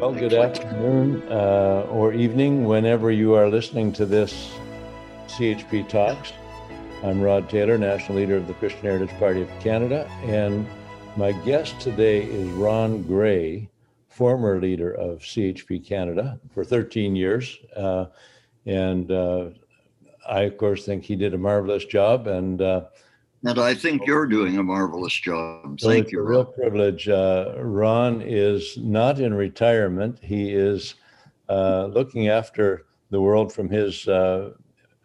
Well, good afternoon uh, or evening, whenever you are listening to this CHP Talks. I'm Rod Taylor, National Leader of the Christian Heritage Party of Canada, and my guest today is Ron Gray, former leader of CHP Canada for 13 years. Uh, and uh, I, of course, think he did a marvelous job. And uh, and I think you're doing a marvelous job. Thank it's you. a real privilege. Uh, Ron is not in retirement. He is uh, looking after the world from his uh,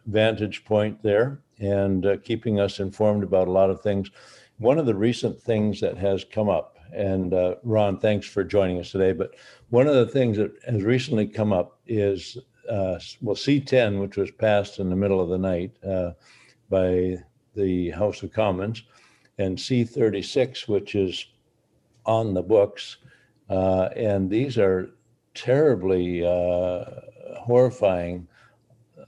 vantage point there and uh, keeping us informed about a lot of things. One of the recent things that has come up, and uh, Ron, thanks for joining us today, but one of the things that has recently come up is, uh, well, C10, which was passed in the middle of the night uh, by the House of Commons, and C36, which is on the books. Uh, and these are terribly uh, horrifying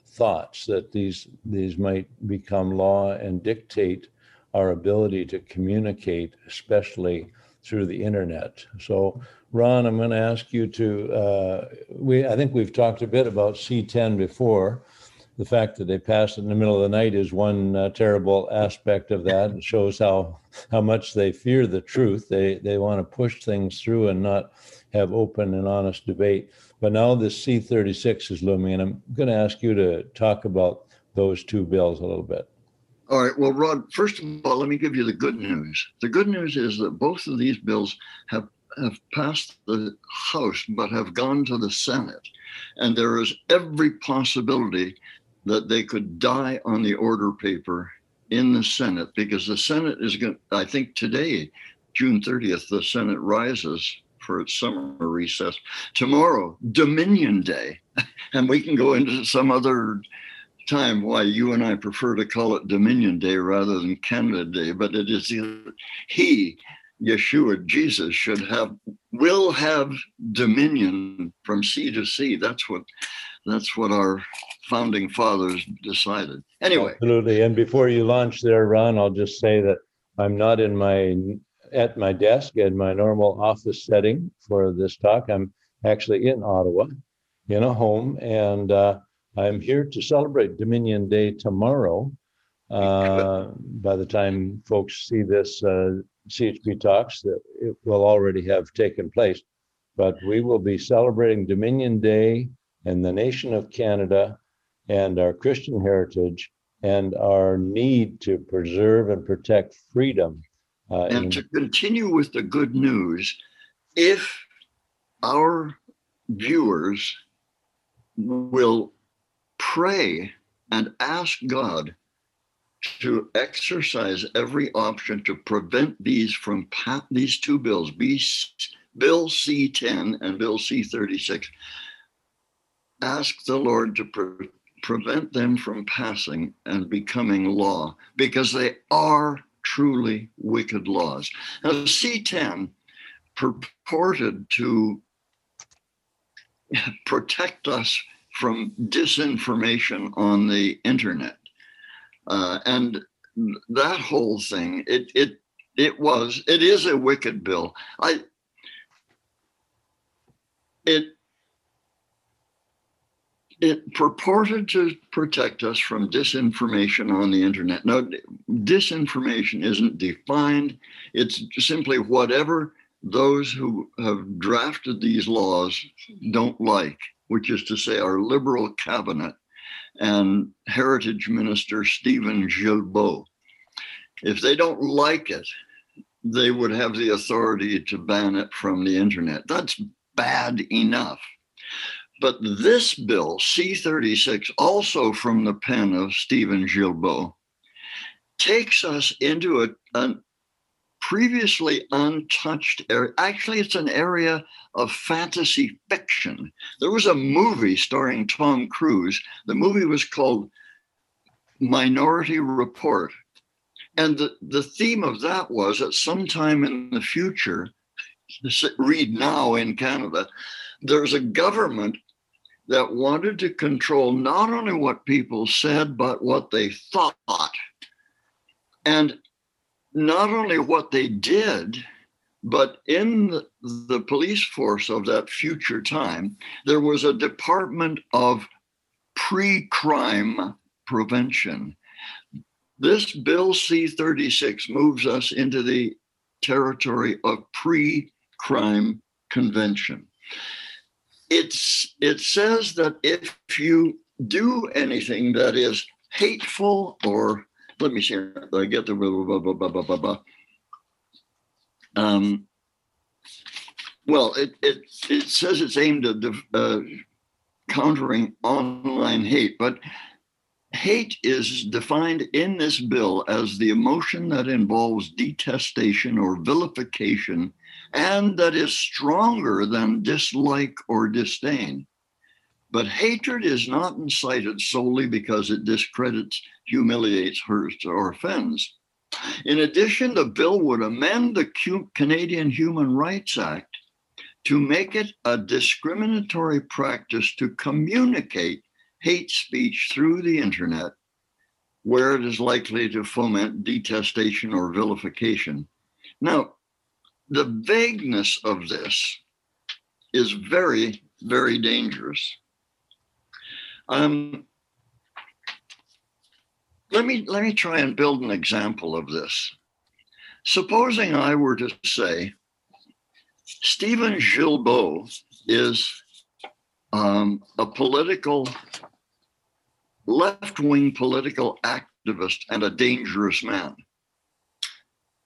thoughts that these these might become law and dictate our ability to communicate, especially through the internet. So, Ron, I'm going to ask you to. Uh, we I think we've talked a bit about C10 before. The fact that they passed it in the middle of the night is one uh, terrible aspect of that. It shows how how much they fear the truth. They they want to push things through and not have open and honest debate. But now this C36 is looming, and I'm going to ask you to talk about those two bills a little bit. All right. Well, Rod, first of all, let me give you the good news. The good news is that both of these bills have, have passed the House but have gone to the Senate. And there is every possibility that they could die on the order paper in the Senate because the Senate is going I think today, June 30th, the Senate rises for its summer recess. Tomorrow, Dominion Day. And we can go into some other time why you and I prefer to call it Dominion Day rather than Canada Day, but it is He, Yeshua, Jesus, should have will have dominion from sea to sea. That's what that's what our founding fathers decided. Anyway, Absolutely. And before you launch there, Ron, I'll just say that I'm not in my at my desk in my normal office setting for this talk. I'm actually in Ottawa, in a home, and uh, I'm here to celebrate Dominion Day tomorrow. Uh, by the time folks see this uh, CHP talks, it will already have taken place. But we will be celebrating Dominion Day and the nation of Canada and our Christian heritage and our need to preserve and protect freedom. Uh, and in- to continue with the good news, if our viewers will pray and ask God to exercise every option to prevent these from these two bills, Bill C10 and Bill C36, ask the Lord to prevent them from passing and becoming law because they are truly wicked laws. Now, C10 purported to protect us from disinformation on the internet. Uh, and that whole thing, it, it, it was, it is a wicked bill. I, it, it purported to protect us from disinformation on the internet. No, disinformation isn't defined. It's simply whatever those who have drafted these laws don't like, which is to say, our liberal cabinet and Heritage Minister Stephen Guilbeault. If they don't like it, they would have the authority to ban it from the internet. That's bad enough. But this bill, C36, also from the pen of Stephen Guilbeault, takes us into a, a previously untouched area. Actually, it's an area of fantasy fiction. There was a movie starring Tom Cruise. The movie was called Minority Report. And the, the theme of that was at some time in the future, read now in Canada, there's a government that wanted to control not only what people said, but what they thought. And not only what they did, But in the, police force of that future time, there was a department of pre crime prevention. This Bill C 36 moves us into the territory of pre crime convention. It's, it says that if you do anything that is hateful or, let me see, I get the blah, blah, blah, blah, blah, blah. Um, well, it, it, it says it's aimed at uh, countering online hate, but hate is defined in this bill as the emotion that involves detestation or vilification and that is stronger than dislike or disdain. But hatred is not incited solely because it discredits, humiliates, hurts, or offends. In addition, the bill would amend the Canadian Human Rights Act to make it a discriminatory practice to communicate hate speech through the internet where it is likely to foment detestation or vilification. Now, the vagueness of this is very, very dangerous. Um, let me let me try and build an example of this. Supposing I were to say, Stephen Guilbeault is um, a political left-wing political activist and a dangerous man.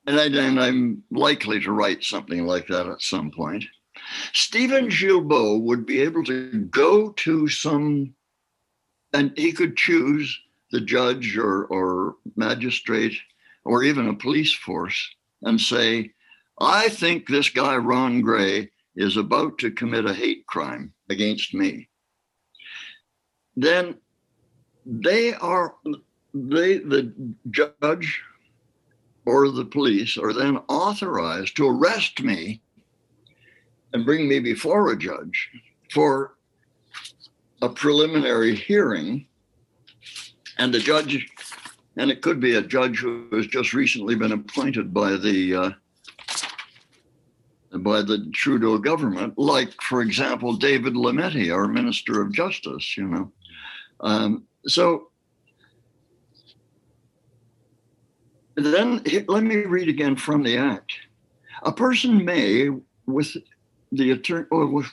And, I, and I'm likely to write something like that at some point. Stephen Guilbeault would be able to go to some, and he could choose the judge or, or magistrate or even a police force and say, I think this guy, Ron Gray, is about to commit a hate crime against me. Then they are, they, the judge or the police are then authorized to arrest me and bring me before a judge for a preliminary hearing and the judge, and it could be a judge who has just recently been appointed by the uh, by the Trudeau government, like, for example, David Lametti, our Minister of Justice. You know, um, so then let me read again from the Act. A person may, with the attorney, or with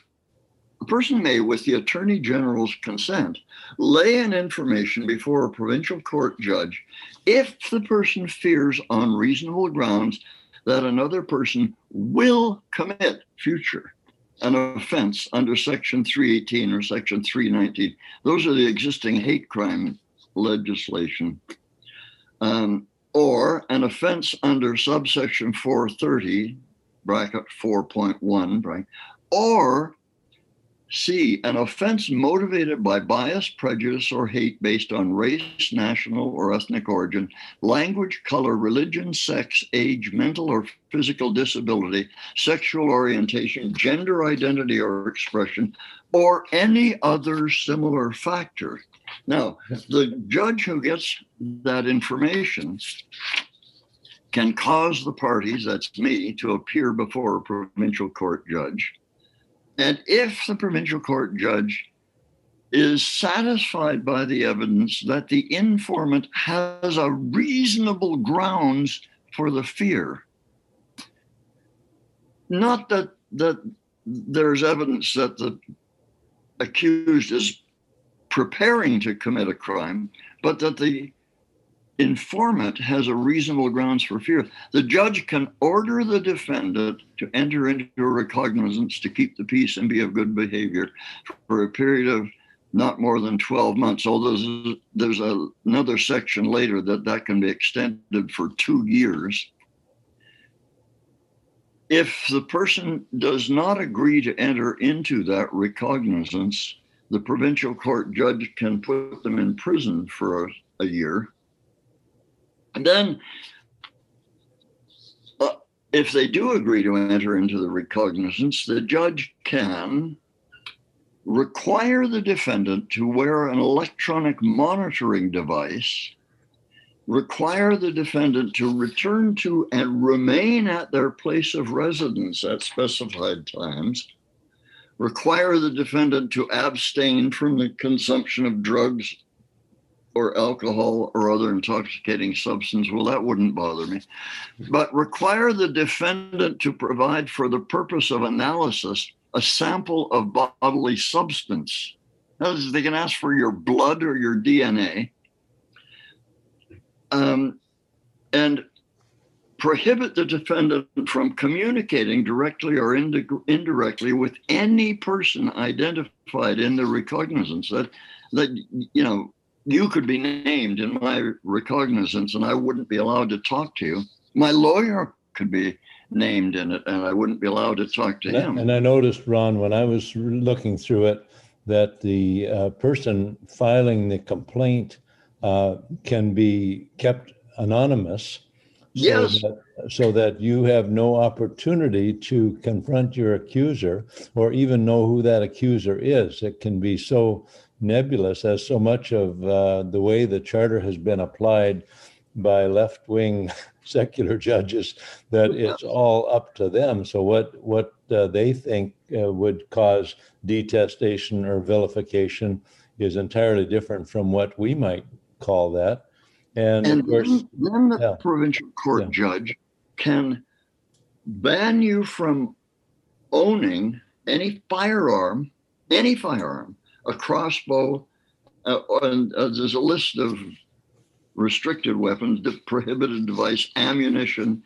a person may, with the Attorney General's consent, lay an information before a provincial court judge if the person fears on reasonable grounds that another person will commit future an offense under Section 318 or Section 319. Those are the existing hate crime legislation. Um, or an offense under subsection 430, bracket 4.1, right? Or C, an offense motivated by bias, prejudice, or hate based on race, national, or ethnic origin, language, color, religion, sex, age, mental or physical disability, sexual orientation, gender identity or expression, or any other similar factor. Now, the judge who gets that information can cause the parties, that's me, to appear before a provincial court judge. And if the provincial court judge is satisfied by the evidence that the informant has a reasonable grounds for the fear, not that that there's evidence that the accused is preparing to commit a crime, but that the informant has a reasonable grounds for fear. The judge can order the defendant to enter into a recognizance to keep the peace and be of good behavior for a period of not more than 12 months. Although there's, there's a, another section later that that can be extended for two years. If the person does not agree to enter into that recognizance, the provincial court judge can put them in prison for a, a year. And then, uh, if they do agree to enter into the recognizance, the judge can require the defendant to wear an electronic monitoring device require the defendant to return to and remain at their place of residence at specified times, require the defendant to abstain from the consumption of drugs or alcohol or other intoxicating substance, well, that wouldn't bother me. But require the defendant to provide for the purpose of analysis a sample of bodily substance. That is, they can ask for your blood or your DNA. Um, and prohibit the defendant from communicating directly or indi- indirectly with any person identified in the recognizance that that you know you could be named in my recognizance and I wouldn't be allowed to talk to you. My lawyer could be named in it and I wouldn't be allowed to talk to him. And I noticed, Ron, when I was looking through it, that the uh, person filing the complaint uh, can be kept anonymous. So Yes. that- So that you have no opportunity to confront your accuser or even know who that accuser is. It can be so nebulous as so much of uh, the way the charter has been applied by left-wing secular judges that it's all up to them. So what what uh, they think uh, would cause detestation or vilification is entirely different from what we might call that. And, And of course, then, then the yeah. provincial court Yeah. judge can ban you from owning any firearm, any firearm, a crossbow, uh, and uh, there's a list of restricted weapons, the prohibited device, ammunition,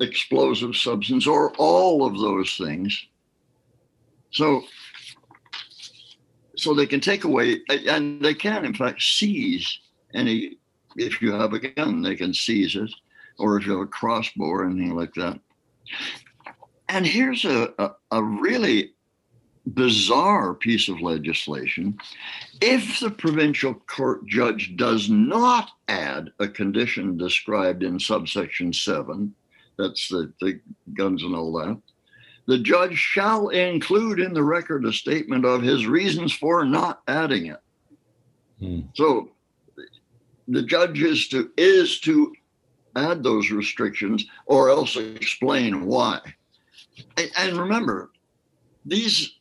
explosive substance, or all of those things. So, so they can take away, and they can, in fact, seize any. If you have a gun, they can seize it, or if you have a crossbow or anything like that. And here's a, a, a really bizarre piece of legislation. If the provincial court judge does not add a condition described in subsection seven, that's the, the guns and all that, the judge shall include in the record a statement of his reasons for not adding it. Hmm. So the judge is to is to add those restrictions or else explain why. And- remember, these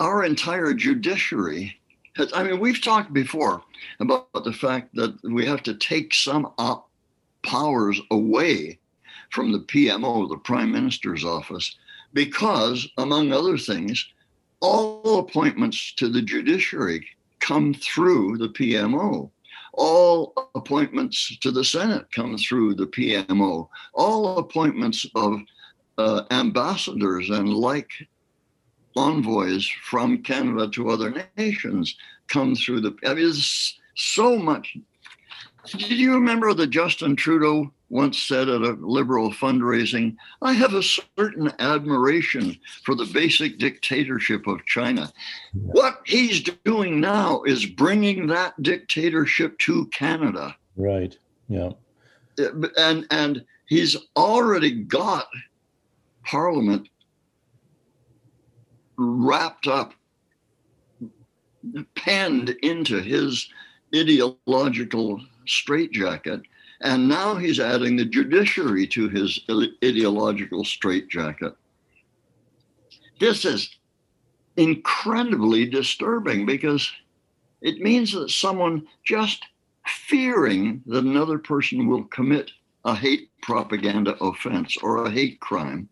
our entire judiciary has, I mean, we've talked before about the fact that we have to take some op- powers away from the PMO, the Prime Minister's office, because, among other things, all appointments to the judiciary come through the PMO. All appointments to the Senate come through the PMO. All appointments of uh, ambassadors and like envoys from Canada to other nations come through the. I mean, so much. Did you remember the Justin Trudeau once said at a liberal fundraising, I have a certain admiration for the basic dictatorship of China. What he's doing now is bringing that dictatorship to Canada. right. Yeah. Uh, and, and he's already got Parliament wrapped up, penned into his ideological straitjacket. And now he's adding the judiciary to his ideological straitjacket. This is incredibly disturbing because it means that someone just fearing that another person will commit a hate propaganda offense or a hate crime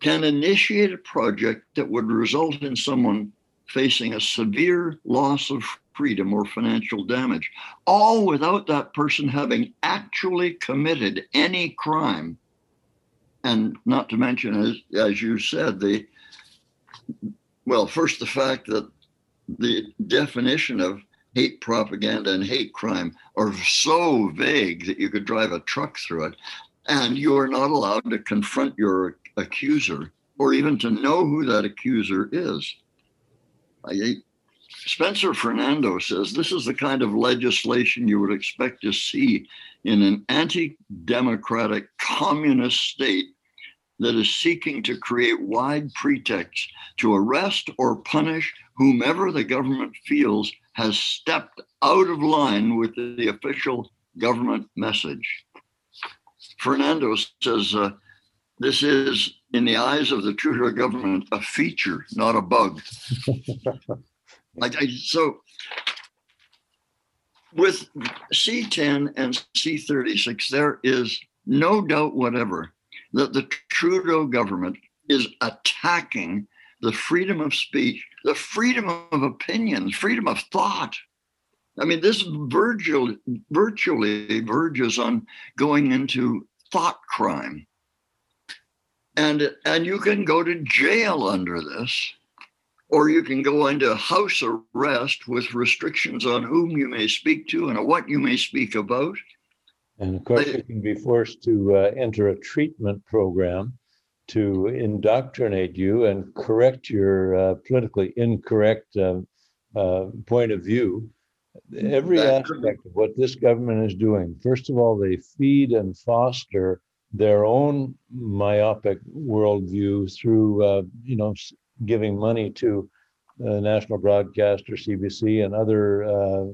can initiate a project that would result in someone facing a severe loss of freedom or financial damage, all without that person having actually committed any crime. And not to mention, as, as you said, the well, first, the fact that the definition of hate propaganda and hate crime are so vague that you could drive a truck through it, and you are not allowed to confront your accuser or even to know who that accuser is. I, Spencer Fernando says this is the kind of legislation you would expect to see in an anti democratic communist state that is seeking to create wide pretexts to arrest or punish whomever the government feels has stepped out of line with the official government message. Fernando says uh, this is, in the eyes of the Trudeau government, a feature, not a bug. like I, so, with C10 and C36, there is no doubt whatever that the Trudeau government is attacking the freedom of speech, the freedom of opinion, freedom of thought. I mean, this virtually, virtually verges on going into thought crime. And, and you can go to jail under this, or you can go into house arrest with restrictions on whom you may speak to and what you may speak about. And of course, you can be forced to uh, enter a treatment program to indoctrinate you and correct your uh, politically incorrect uh, uh point of view. Every aspect of what this government is doing, first of all, they feed and foster their own myopic worldview through, uh, you know, giving money to uh, national broadcaster CBC and other uh,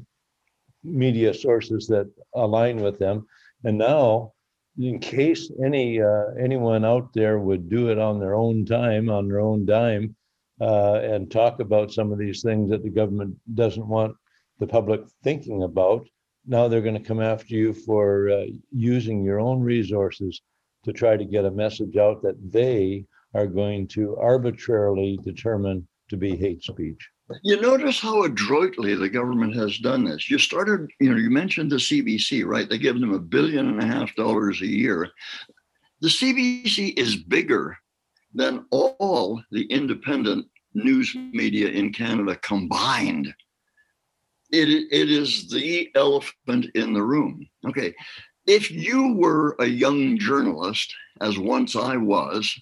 media sources that align with them. And now, in case any uh, anyone out there would do it on their own time, on their own dime, uh, and talk about some of these things that the government doesn't want the public thinking about, now they're going to come after you for uh, using your own resources to try to get a message out that they are going to arbitrarily determine to be hate speech. You notice how adroitly the government has done this. You started, you know, you mentioned the CBC, right? They give them a billion and a half dollars a year. The CBC is bigger than all the independent news media in Canada combined. It, it is the elephant in the room. Okay. If you were a young journalist, as once I was,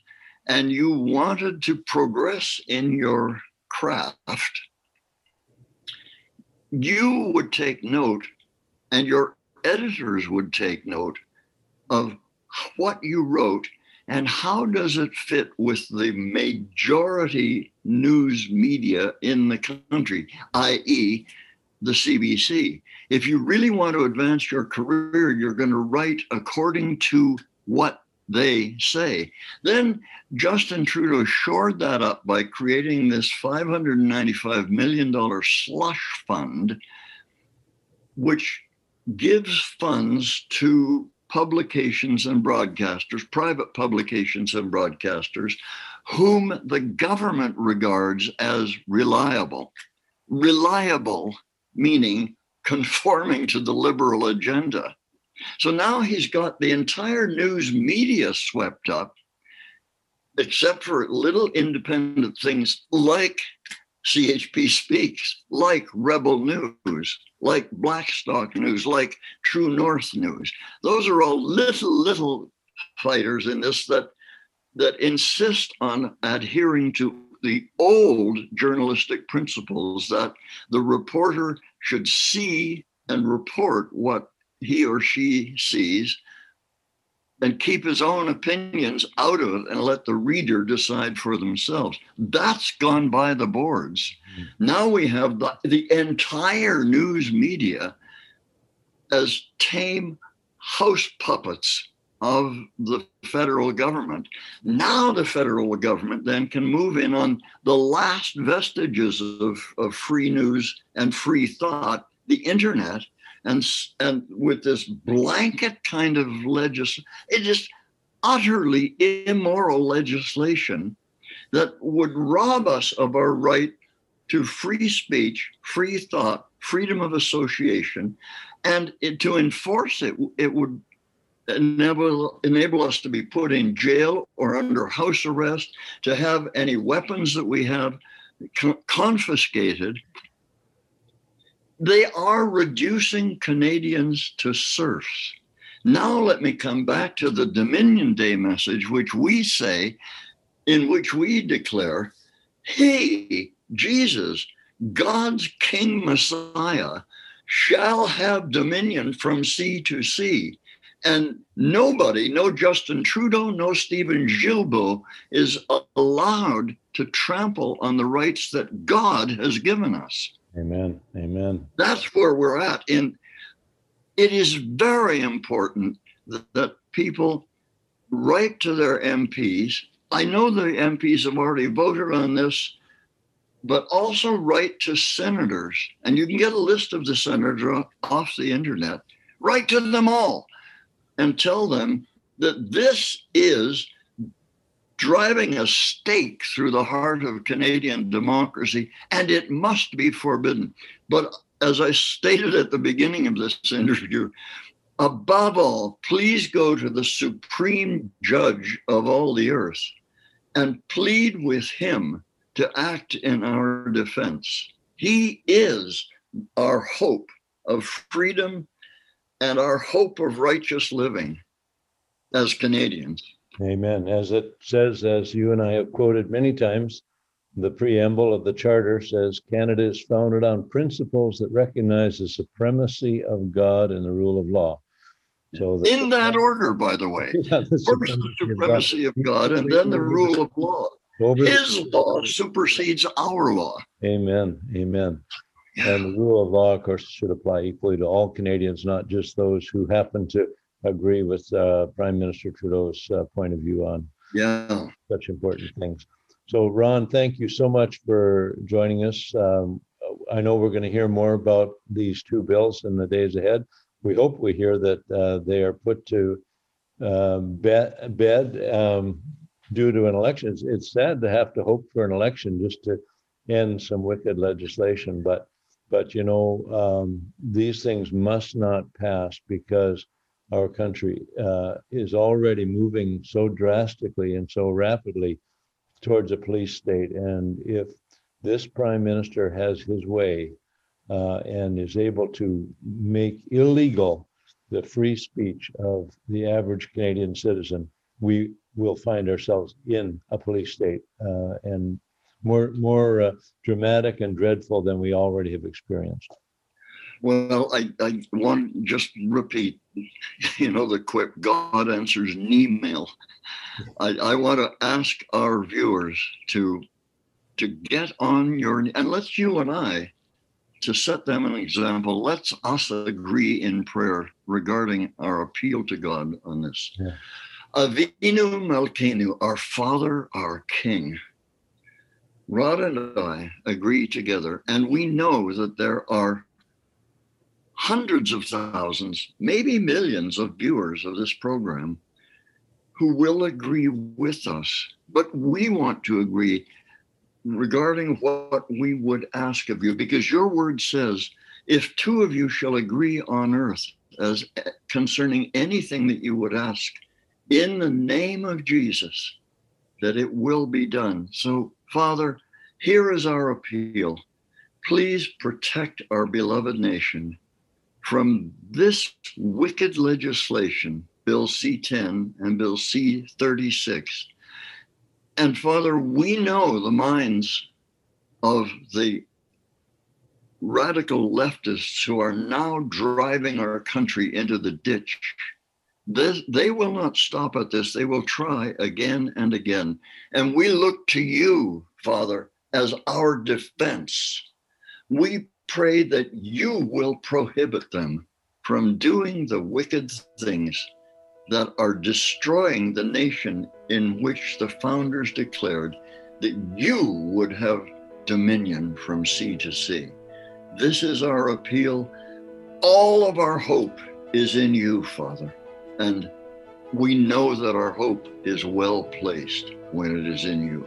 and you wanted to progress in your craft, you would take note and your editors would take note of what you wrote and how does it fit with the majority news media in the country, i.e., the CBC. If you really want to advance your career, you're going to write according to what they say. Then Justin Trudeau shored that up by creating this $595 million slush fund, which gives funds to publications and broadcasters, private publications and broadcasters, whom the government regards as reliable. Reliable meaning conforming to the liberal agenda. So now he's got the entire news media swept up, except for little independent things like CHP Speaks, like Rebel News, like Blackstock News, like True North News. Those are all little, little fighters in this that that insist on adhering to the old journalistic principles that the reporter should see and report what he or she sees and keep his own opinions out of it and let the reader decide for themselves. That's gone by the boards. Mm-hmm. Now we have the, the entire news media as tame house puppets of the federal government. Now the federal government then can move in on the last vestiges of, of free news and free thought, the internet, and and with this blanket kind of legislation, it is utterly immoral legislation that would rob us of our right to free speech, free thought, freedom of association, and it, to enforce it, it would enable, enable us to be put in jail or under house arrest, to have any weapons that we have confiscated, they are reducing Canadians to serfs. Now, let me come back to the Dominion Day message, which we say, in which we declare, Hey, Jesus, God's King Messiah, shall have dominion from sea to sea And nobody, no Justin Trudeau, no Stephen Guilbeault, is allowed to trample on the rights that God has given us. Amen. Amen. That's where we're at. And it is very important that, that people write to their MPs. I know the MPs have already voted on this, but also write to senators. And you can get a list of the senators off the internet. Write to them all and tell them that this is driving a stake through the heart of Canadian democracy, and it must be forbidden. But as I stated at the beginning of this interview, above all, please go to the supreme judge of all the earth and plead with him to act in our defense. He is our hope of freedom and our hope of righteous living as Canadians. Amen. As it says, as you and I have quoted many times, the preamble of the charter says Canada is founded on principles that recognize the supremacy of God and the rule of law. So the, in that order, by the way, yeah, the first the supremacy of God, and then the rule of law. His law supersedes our law. Amen. Amen. And the rule of law, of course, should apply equally to all Canadians, not just those who happen to agree with uh, Prime Minister Trudeau's uh, point of view on yeah such important things. So, Ron, thank you so much for joining us. Um, I know we're going to hear more about these two bills in the days ahead. We hope we hear that uh, they are put to uh, bed, bed um, due to an election. It's, it's sad to have to hope for an election just to end some wicked legislation, but but you know um, these things must not pass because our country uh, is already moving so drastically and so rapidly towards a police state. And if this prime minister has his way uh, and is able to make illegal the free speech of the average Canadian citizen, we will find ourselves in a police state uh, and more more uh, dramatic and dreadful than we already have experienced. Well, I, I want just repeat, you know, the quick God answers an email. I, I want to ask our viewers to to get on your and let's you and I to set them an example. Let's us agree in prayer regarding our appeal to God on this. Yeah. Avinu Malkeinu, our Father, our King. Rod and I agree together, and we know that there are hundreds of thousands, maybe millions of viewers of this program who will agree with us. But we want to agree regarding what we would ask of you, because your word says, if two of you shall agree on earth as concerning anything that you would ask in the name of Jesus, that it will be done. So, Father, here is our appeal. Please protect our beloved nation from this wicked legislation, Bill C 10 and Bill C 36. And Father, we know the minds of the radical leftists who are now driving our country into the ditch. This, they will not stop at this. They will try again and again. And we look to you, Father, as our defense. We pray that you will prohibit them from doing the wicked things that are destroying the nation in which the founders declared that you would have dominion from sea to sea. This is our appeal. All of our hope is in you, Father. And we know that our hope is well placed when it is in you.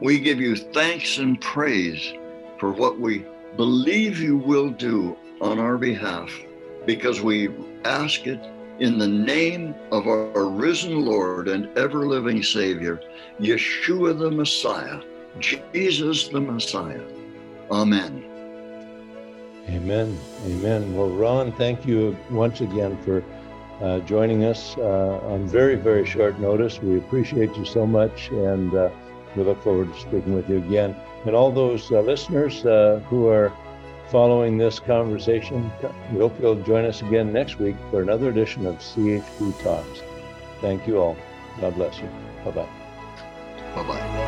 We give you thanks and praise for what we believe you will do on our behalf because we ask it in the name of our risen Lord and ever living Savior, Yeshua the Messiah, Jesus the Messiah. Amen. Amen. Amen. Well, Ron, thank you once again for uh, joining us uh, on very, very short notice. We appreciate you so much, and uh, we look forward to speaking with you again and all those uh, listeners who are following this conversation. We hope you'll join us again next week for another edition of CHP Talks. Thank you all. God bless you. Bye bye. Bye bye.